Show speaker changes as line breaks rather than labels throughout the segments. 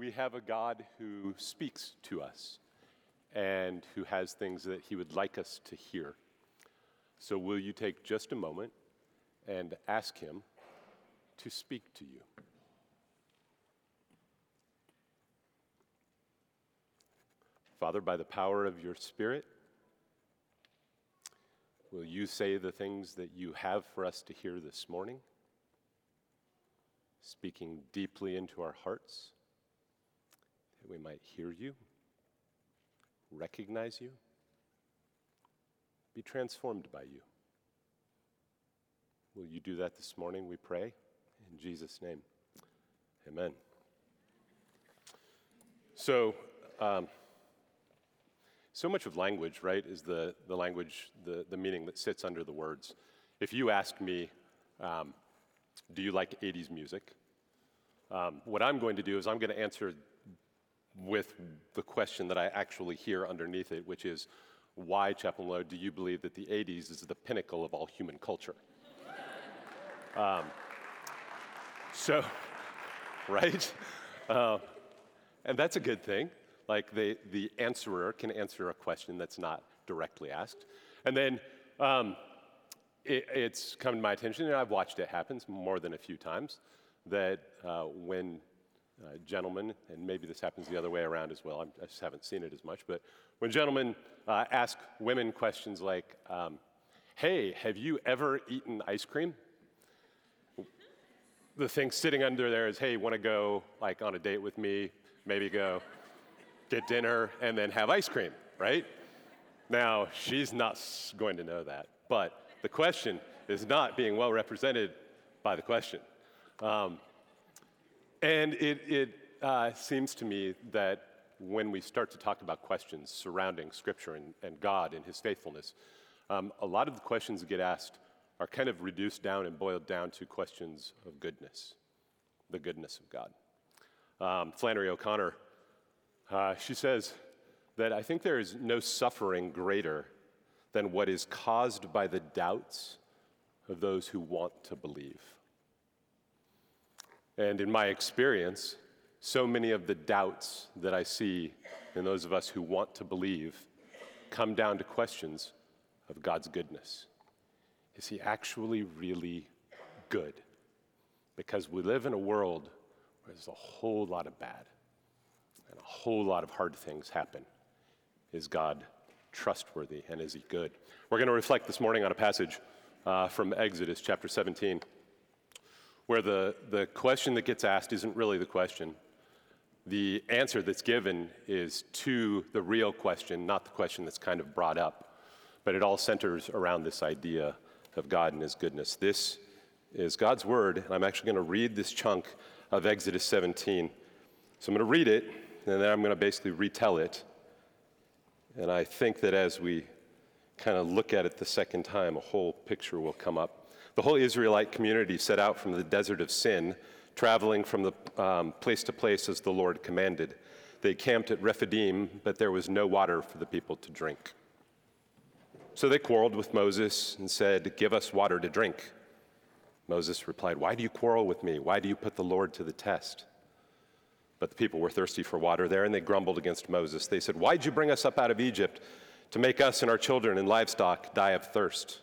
we have a God who speaks to us and who has things that he would like us to hear. So, will you take just a moment and ask him to speak to you? Father, by the power of your Spirit, will you say the things that you have for us to hear this morning? Speaking deeply into our hearts, we might hear you, recognize you, be transformed by you. Will you do that this morning, we pray? In Jesus' name, amen. So, um, so much of language, right, is the, the language, the, the meaning that sits under the words. If you ask me, um, do you like 80s music? Um, what I'm going to do is I'm going to answer with the question that I actually hear underneath it, which is, why, Chapel Miller, do you believe that the 80s is the pinnacle of all human culture? um, so, right? Uh, and that's a good thing. Like the, the answerer can answer a question that's not directly asked. And then um, it, it's come to my attention, and I've watched it happen more than a few times, that uh, when uh, gentlemen, and maybe this happens the other way around as well, I'm, i just haven't seen it as much, but when gentlemen uh, ask women questions like, um, hey, have you ever eaten ice cream? The thing sitting under there is, hey, want to go like on a date with me? Maybe go get dinner, and then have ice cream, right? Now, she's not going to know that, but the question is not being well represented by the question. Um, and it, it uh, seems to me that when we start to talk about questions surrounding Scripture and, and God and His faithfulness, um, a lot of the questions that get asked are kind of reduced down and boiled down to questions of goodness, the goodness of God. Um, Flannery O'Connor uh, she says that I think there is no suffering greater than what is caused by the doubts of those who want to believe. And in my experience, so many of the doubts that I see in those of us who want to believe come down to questions of God's goodness. Is He actually really good? Because we live in a world where there's a whole lot of bad and a whole lot of hard things happen. Is God trustworthy and is he good? We're going to reflect this morning on a passage uh, from Exodus chapter 17, where the, the question that gets asked isn't really the question. The answer that's given is to the real question, not the question that's kind of brought up. But it all centers around this idea of God and his goodness. This is God's word, and I'm actually going to read this chunk of Exodus 17. So I'm going to read it, and then I'm going to basically retell it. And I think that as we kind of look at it the second time, a whole picture will come up. The whole Israelite community set out from the desert of sin, traveling from the um, place to place as the Lord commanded. They camped at Rephidim, but there was no water for the people to drink. So they quarreled with Moses and said, Give us water to drink. Moses replied, Why do you quarrel with me? Why do you put the Lord to the test? But the people were thirsty for water there, and they grumbled against Moses. They said, Why'd you bring us up out of Egypt to make us and our children and livestock die of thirst?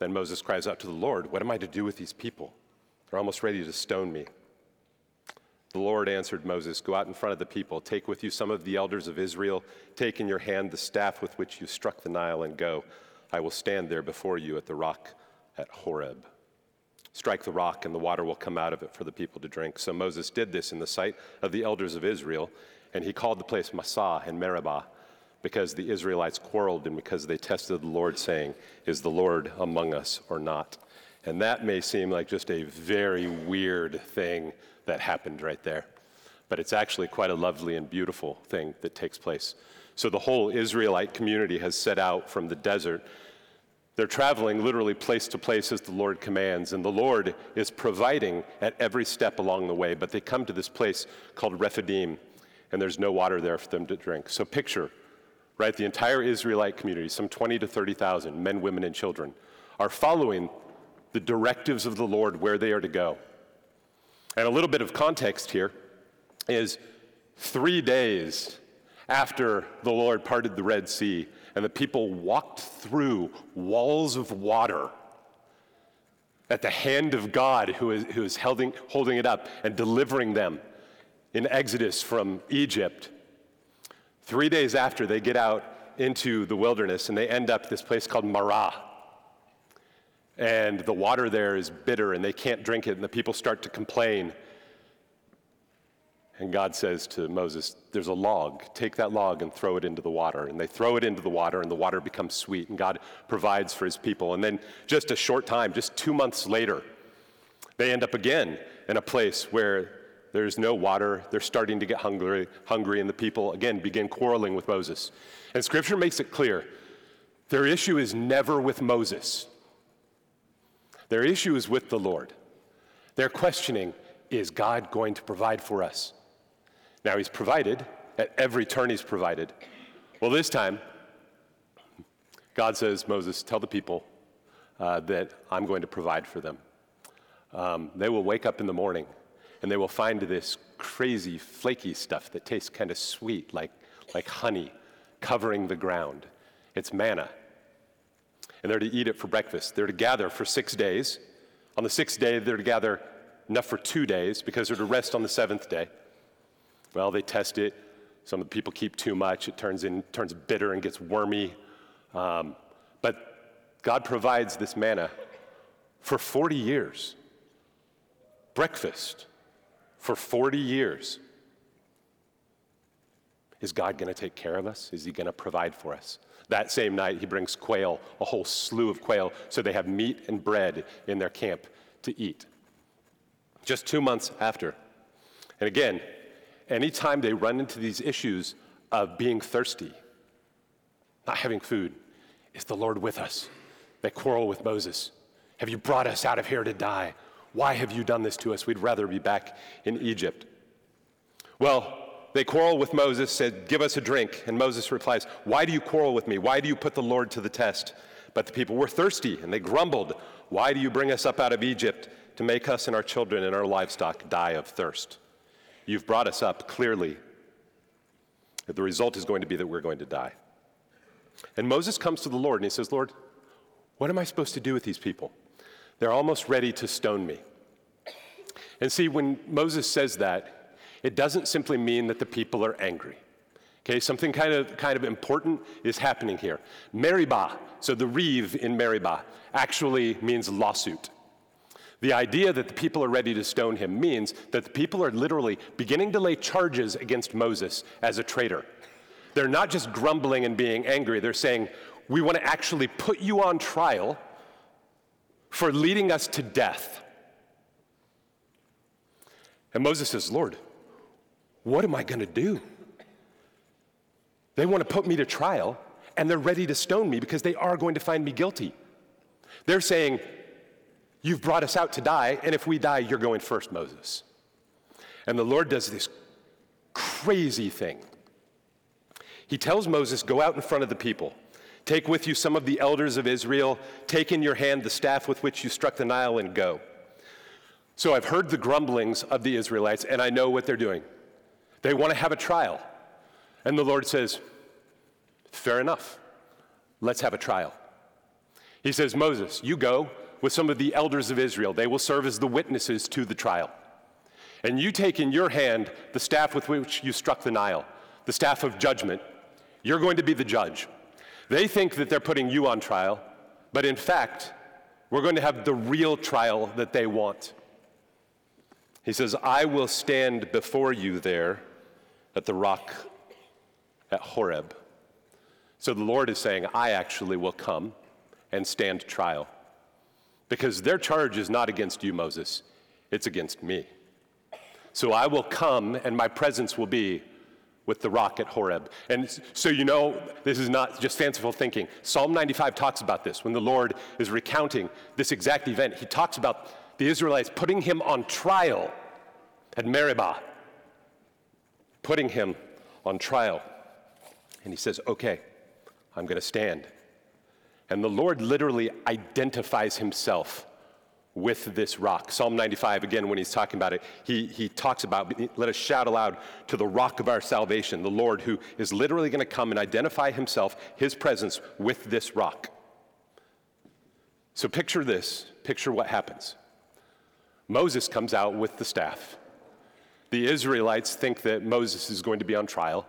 Then Moses cries out to the Lord, What am I to do with these people? They're almost ready to stone me. The Lord answered Moses, Go out in front of the people, take with you some of the elders of Israel, take in your hand the staff with which you struck the Nile, and go. I will stand there before you at the rock at Horeb. Strike the rock, and the water will come out of it for the people to drink. So Moses did this in the sight of the elders of Israel, and he called the place Massah and Meribah, because the Israelites quarreled and because they tested the Lord, saying, Is the Lord among us or not? And that may seem like just a very weird thing that happened right there. But it's actually quite a lovely and beautiful thing that takes place. So the whole Israelite community has set out from the desert they're traveling literally place to place as the Lord commands, and the Lord is providing at every step along the way. But they come to this place called Rephidim, and there's no water there for them to drink. So picture, right, the entire Israelite community, some 20 to 30,000 men, women, and children, are following the directives of the Lord where they are to go. And a little bit of context here is three days after the Lord parted the Red Sea and the people walked through walls of water at the hand of God who is, who is holding, holding it up and delivering them in Exodus from Egypt. Three days after, they get out into the wilderness and they end up this place called Marah. And the water there is bitter and they can't drink it, and the people start to complain. And God says to Moses, There's a log. Take that log and throw it into the water. And they throw it into the water, and the water becomes sweet. And God provides for his people. And then, just a short time, just two months later, they end up again in a place where there's no water. They're starting to get hungry, hungry, and the people again begin quarreling with Moses. And scripture makes it clear their issue is never with Moses, their issue is with the Lord. They're questioning, is God going to provide for us? Now, he's provided. At every turn, he's provided. Well, this time, God says, Moses, tell the people uh, that I'm going to provide for them. Um, they will wake up in the morning and they will find this crazy, flaky stuff that tastes kind of sweet, like, like honey, covering the ground. It's manna. And they're to eat it for breakfast. They're to gather for six days. On the sixth day, they're to gather enough for two days because they're to rest on the seventh day. Well, they test it. Some of the people keep too much. It turns, in, turns bitter and gets wormy. Um, but God provides this manna for 40 years. Breakfast for 40 years. Is God going to take care of us? Is He going to provide for us? That same night, He brings quail, a whole slew of quail, so they have meat and bread in their camp to eat. Just two months after. And again, anytime they run into these issues of being thirsty, not having food, is the Lord with us? They quarrel with Moses. Have you brought us out of here to die? Why have you done this to us? We'd rather be back in Egypt. Well, they quarrel with Moses, said, Give us a drink. And Moses replies, Why do you quarrel with me? Why do you put the Lord to the test? But the people were thirsty, and they grumbled, Why do you bring us up out of Egypt to make us and our children and our livestock die of thirst? You've brought us up clearly. The result is going to be that we're going to die. And Moses comes to the Lord and he says, Lord, what am I supposed to do with these people? They're almost ready to stone me. And see, when Moses says that, it doesn't simply mean that the people are angry. Okay, something kind of, kind of important is happening here. Meribah, so the reeve in Meribah, actually means lawsuit. The idea that the people are ready to stone him means that the people are literally beginning to lay charges against Moses as a traitor. They're not just grumbling and being angry, they're saying, We want to actually put you on trial for leading us to death. And Moses says, Lord, what am I going to do? They want to put me to trial, and they're ready to stone me because they are going to find me guilty. They're saying, You've brought us out to die, and if we die, you're going first, Moses. And the Lord does this crazy thing. He tells Moses, Go out in front of the people. Take with you some of the elders of Israel. Take in your hand the staff with which you struck the Nile and go. So I've heard the grumblings of the Israelites, and I know what they're doing. They want to have a trial. And the Lord says, Fair enough. Let's have a trial. He says, Moses, you go with some of the elders of Israel. They will serve as the witnesses to the trial. And you take in your hand the staff with which you struck the Nile, the staff of judgment. You're going to be the judge. They think that they're putting you on trial, but in fact, we're going to have the real trial that they want. He says, I will stand before you there at the rock at Horeb. So the Lord is saying, I actually will come and stand trial. Because their charge is not against you, Moses, it's against me. So I will come and my presence will be with the rock at Horeb. And so you know, this is not just fanciful thinking. Psalm 95 talks about this. When the Lord is recounting this exact event, he talks about the Israelites putting him on trial at Meribah, putting him on trial. And he says, Okay, I'm going to stand. And the Lord literally identifies himself with this rock. Psalm 95, again, when he's talking about it, he, he talks about let us shout aloud to the rock of our salvation, the Lord who is literally going to come and identify himself, his presence, with this rock. So picture this, picture what happens. Moses comes out with the staff. The Israelites think that Moses is going to be on trial.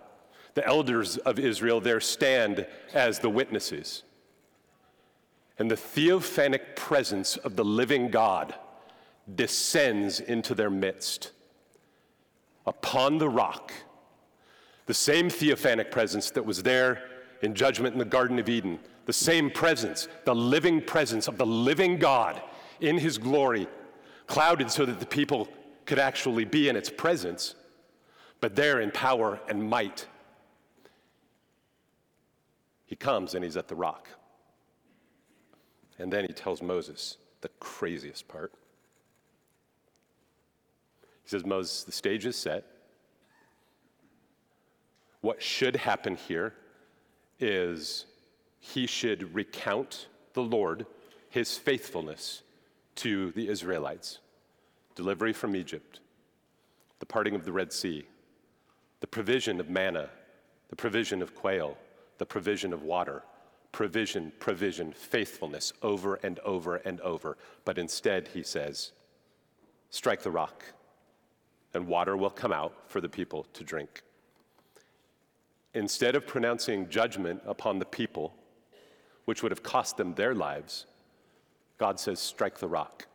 The elders of Israel there stand as the witnesses and the theophanic presence of the living God descends into their midst. Upon the rock, the same theophanic presence that was there in judgment in the Garden of Eden, the same presence, the living presence of the living God in his glory, clouded so that the people could actually be in its presence, but there in power and might. He comes and he's at the rock. And then he tells Moses the craziest part. He says, Moses, the stage is set. What should happen here is he should recount the Lord, his faithfulness to the Israelites delivery from Egypt, the parting of the Red Sea, the provision of manna, the provision of quail, the provision of water, provision, provision, faithfulness over and over and over. But instead, he says, strike the rock, and water will come out for the people to drink. Instead of pronouncing judgment upon the people, which would have cost them their lives, God says, strike the rock.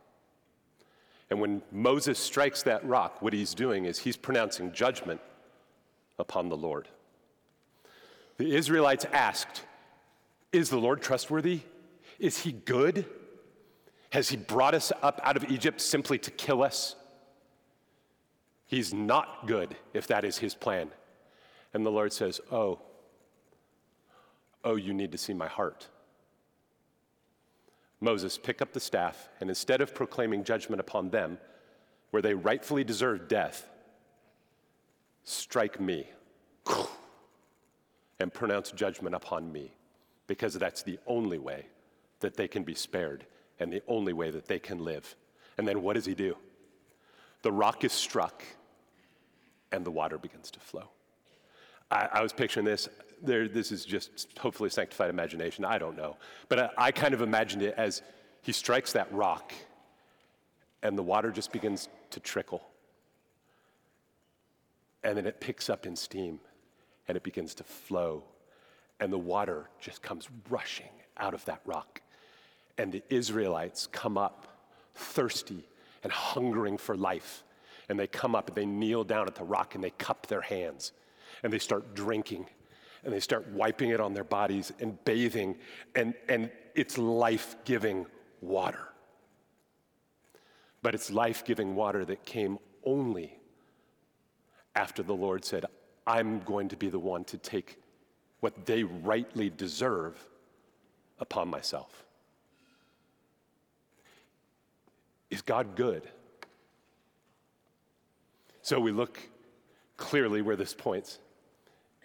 And when Moses strikes that rock, what he's doing is he's pronouncing judgment upon the Lord. The Israelites asked, is the Lord trustworthy? Is he good? Has he brought us up out of Egypt simply to kill us? He's not good if that is his plan. And the Lord says, Oh, oh, you need to see my heart. Moses, pick up the staff, and instead of proclaiming judgment upon them, where they rightfully deserve death, strike me and pronounce judgment upon me because that's the only way that they can be spared and the only way that they can live. And then what does he do? The rock is struck and the water begins to flow. I, I was picturing this. There, this is just hopefully sanctified imagination. I don't know. But I, I kind of imagined it as he strikes that rock and the water just begins to trickle. And then it picks up in steam and it begins to flow and the water just comes rushing out of that rock. And the Israelites come up thirsty and hungering for life. And they come up and they kneel down at the rock and they cup their hands and they start drinking and they start wiping it on their bodies and bathing. And, and it's life giving water. But it's life giving water that came only after the Lord said, I'm going to be the one to take what they rightly deserve upon myself. Is God good? So we look clearly where this points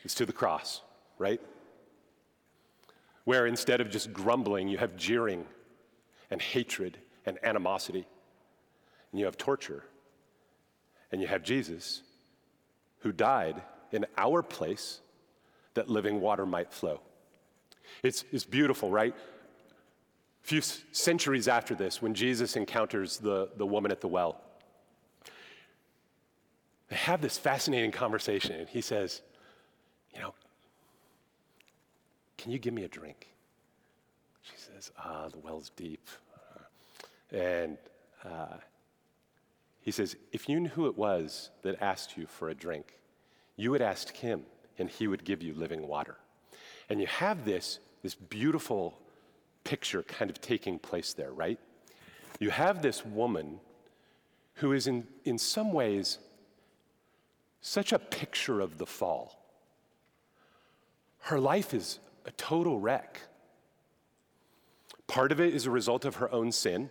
is to the cross, right? Where instead of just grumbling, you have jeering and hatred and animosity, and you have torture, and you have Jesus who died in our place that living water might flow. It's, it's beautiful, right? A few centuries after this, when Jesus encounters the, the woman at the well, they have this fascinating conversation, and he says, You know, can you give me a drink? She says, Ah, the well's deep. And uh, he says, If you knew who it was that asked you for a drink, you would ask him, and he would give you living water. And you have this, this beautiful picture kind of taking place there, right? You have this woman who is, in, in some ways, such a picture of the fall. Her life is a total wreck. Part of it is a result of her own sin,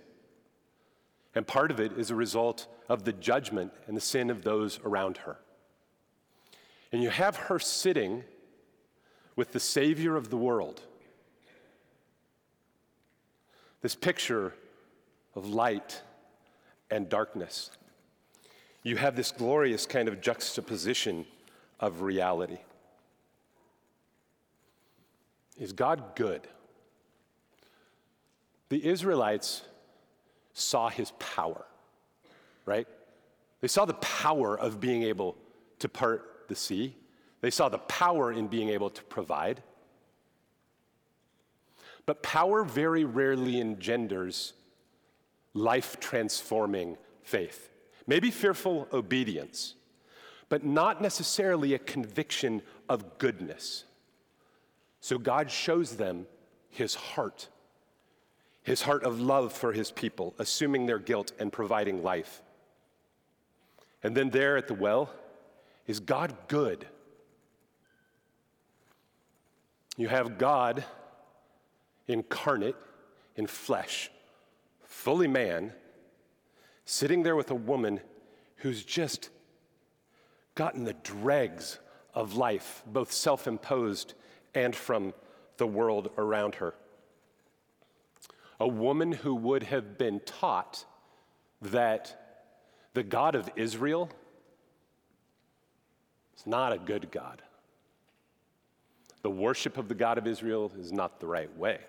and part of it is a result of the judgment and the sin of those around her. And you have her sitting with the Savior of the world. This picture of light and darkness. You have this glorious kind of juxtaposition of reality. Is God good? The Israelites saw his power, right? They saw the power of being able to part the sea. They saw the power in being able to provide. But power very rarely engenders life transforming faith. Maybe fearful obedience, but not necessarily a conviction of goodness. So God shows them his heart, his heart of love for his people, assuming their guilt and providing life. And then there at the well, is God good? You have God incarnate in flesh, fully man, sitting there with a woman who's just gotten the dregs of life, both self imposed and from the world around her. A woman who would have been taught that the God of Israel is not a good God. The worship of the God of Israel is not the right way.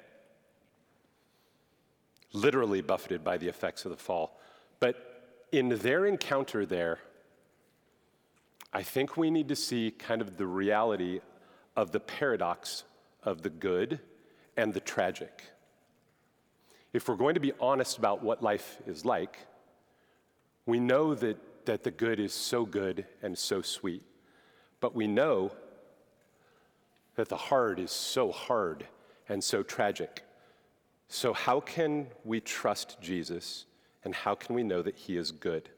Literally buffeted by the effects of the fall. But in their encounter there, I think we need to see kind of the reality of the paradox of the good and the tragic. If we're going to be honest about what life is like, we know that, that the good is so good and so sweet, but we know that the hard is so hard and so tragic. So, how can we trust Jesus and how can we know that he is good?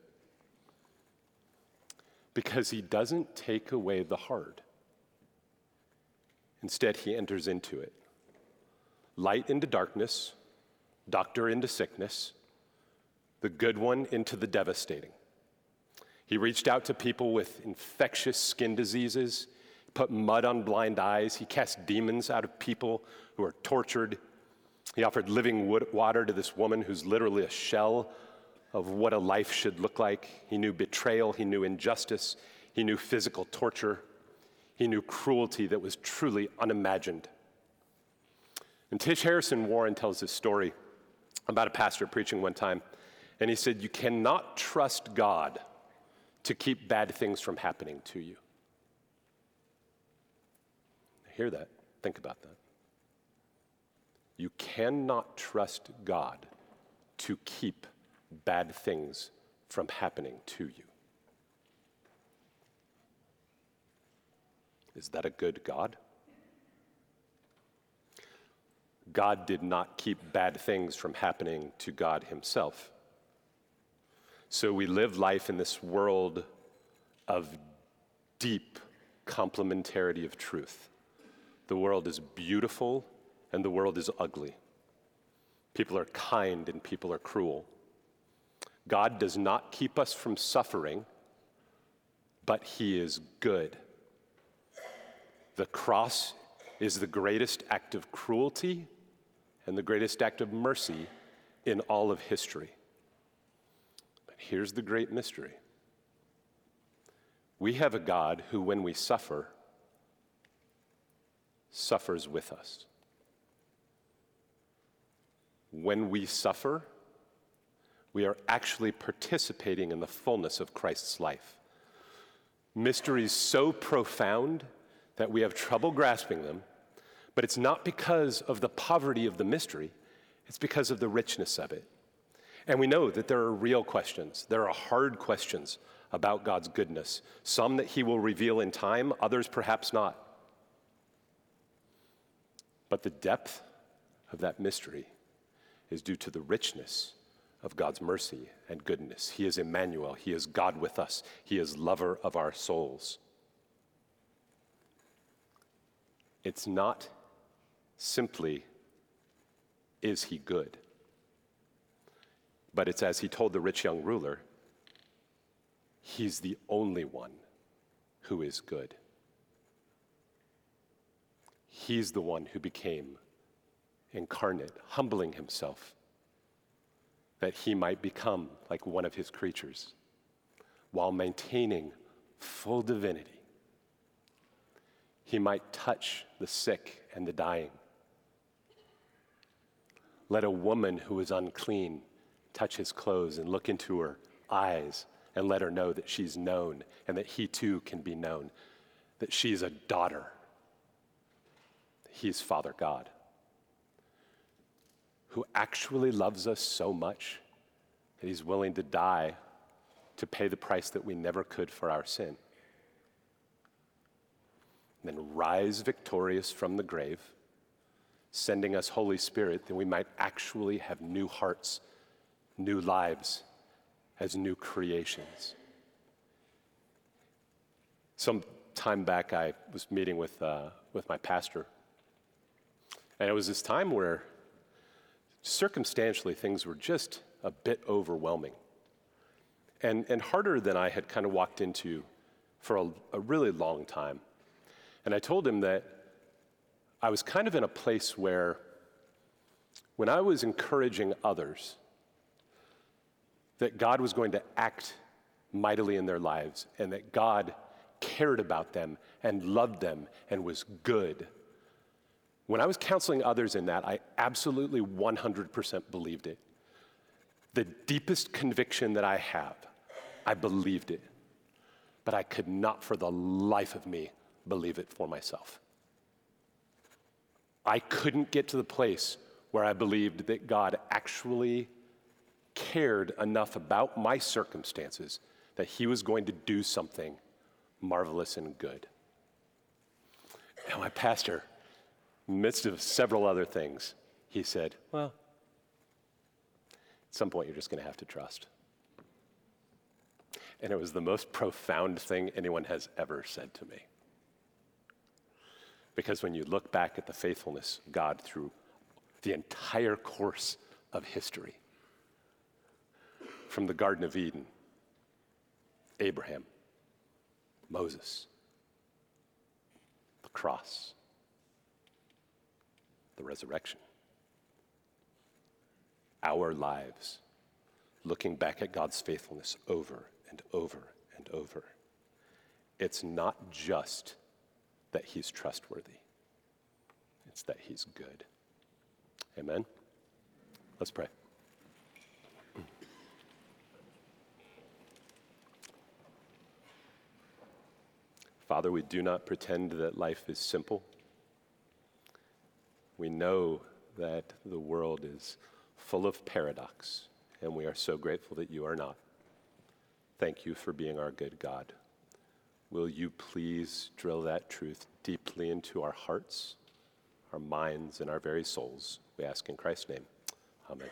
Because he doesn't take away the hard. Instead, he enters into it. Light into darkness, doctor into sickness, the good one into the devastating. He reached out to people with infectious skin diseases, put mud on blind eyes, he cast demons out of people who are tortured. He offered living water to this woman who's literally a shell of what a life should look like. He knew betrayal, he knew injustice, he knew physical torture. He knew cruelty that was truly unimagined. And Tish Harrison Warren tells this story about a pastor preaching one time. And he said, You cannot trust God to keep bad things from happening to you. Hear that. Think about that. You cannot trust God to keep bad things from happening to you. Is that a good God? God did not keep bad things from happening to God Himself. So we live life in this world of deep complementarity of truth. The world is beautiful and the world is ugly. People are kind and people are cruel. God does not keep us from suffering, but He is good. The cross is the greatest act of cruelty and the greatest act of mercy in all of history. Here's the great mystery we have a God who, when we suffer, suffers with us. When we suffer, we are actually participating in the fullness of Christ's life. Mysteries so profound that we have trouble grasping them, but it's not because of the poverty of the mystery, it's because of the richness of it. And we know that there are real questions, there are hard questions about God's goodness, some that He will reveal in time, others perhaps not. But the depth of that mystery is due to the richness of God's mercy and goodness. He is Emmanuel, He is God with us, He is lover of our souls. It's not simply, is he good? But it's as he told the rich young ruler, he's the only one who is good. He's the one who became incarnate, humbling himself that he might become like one of his creatures while maintaining full divinity. He might touch the sick and the dying. Let a woman who is unclean touch his clothes and look into her eyes and let her know that she's known and that he too can be known, that she's a daughter. He's Father God, who actually loves us so much that he's willing to die to pay the price that we never could for our sin. And then rise victorious from the grave, sending us Holy Spirit that we might actually have new hearts, new lives as new creations. Some time back, I was meeting with, uh, with my pastor, and it was this time where circumstantially things were just a bit overwhelming and, and harder than I had kind of walked into for a, a really long time. And I told him that I was kind of in a place where when I was encouraging others, that God was going to act mightily in their lives and that God cared about them and loved them and was good. When I was counseling others in that, I absolutely 100% believed it. The deepest conviction that I have, I believed it. But I could not for the life of me believe it for myself. I couldn't get to the place where I believed that God actually cared enough about my circumstances that he was going to do something marvelous and good. And my pastor, in the midst of several other things, he said, Well, at some point you're just going to have to trust. And it was the most profound thing anyone has ever said to me. Because when you look back at the faithfulness of God through the entire course of history, from the Garden of Eden Abraham, Moses, the cross, the resurrection, our lives, looking back at God's faithfulness over and over and over. It's not just that He's trustworthy, it's that He's good. Amen? Let's pray. Father, we do not pretend that life is simple. We know that the world is full of paradox, and we are so grateful that you are not. Thank you for being our good God. Will you please drill that truth deeply into our hearts, our minds, and our very souls? We ask in Christ's name. Amen.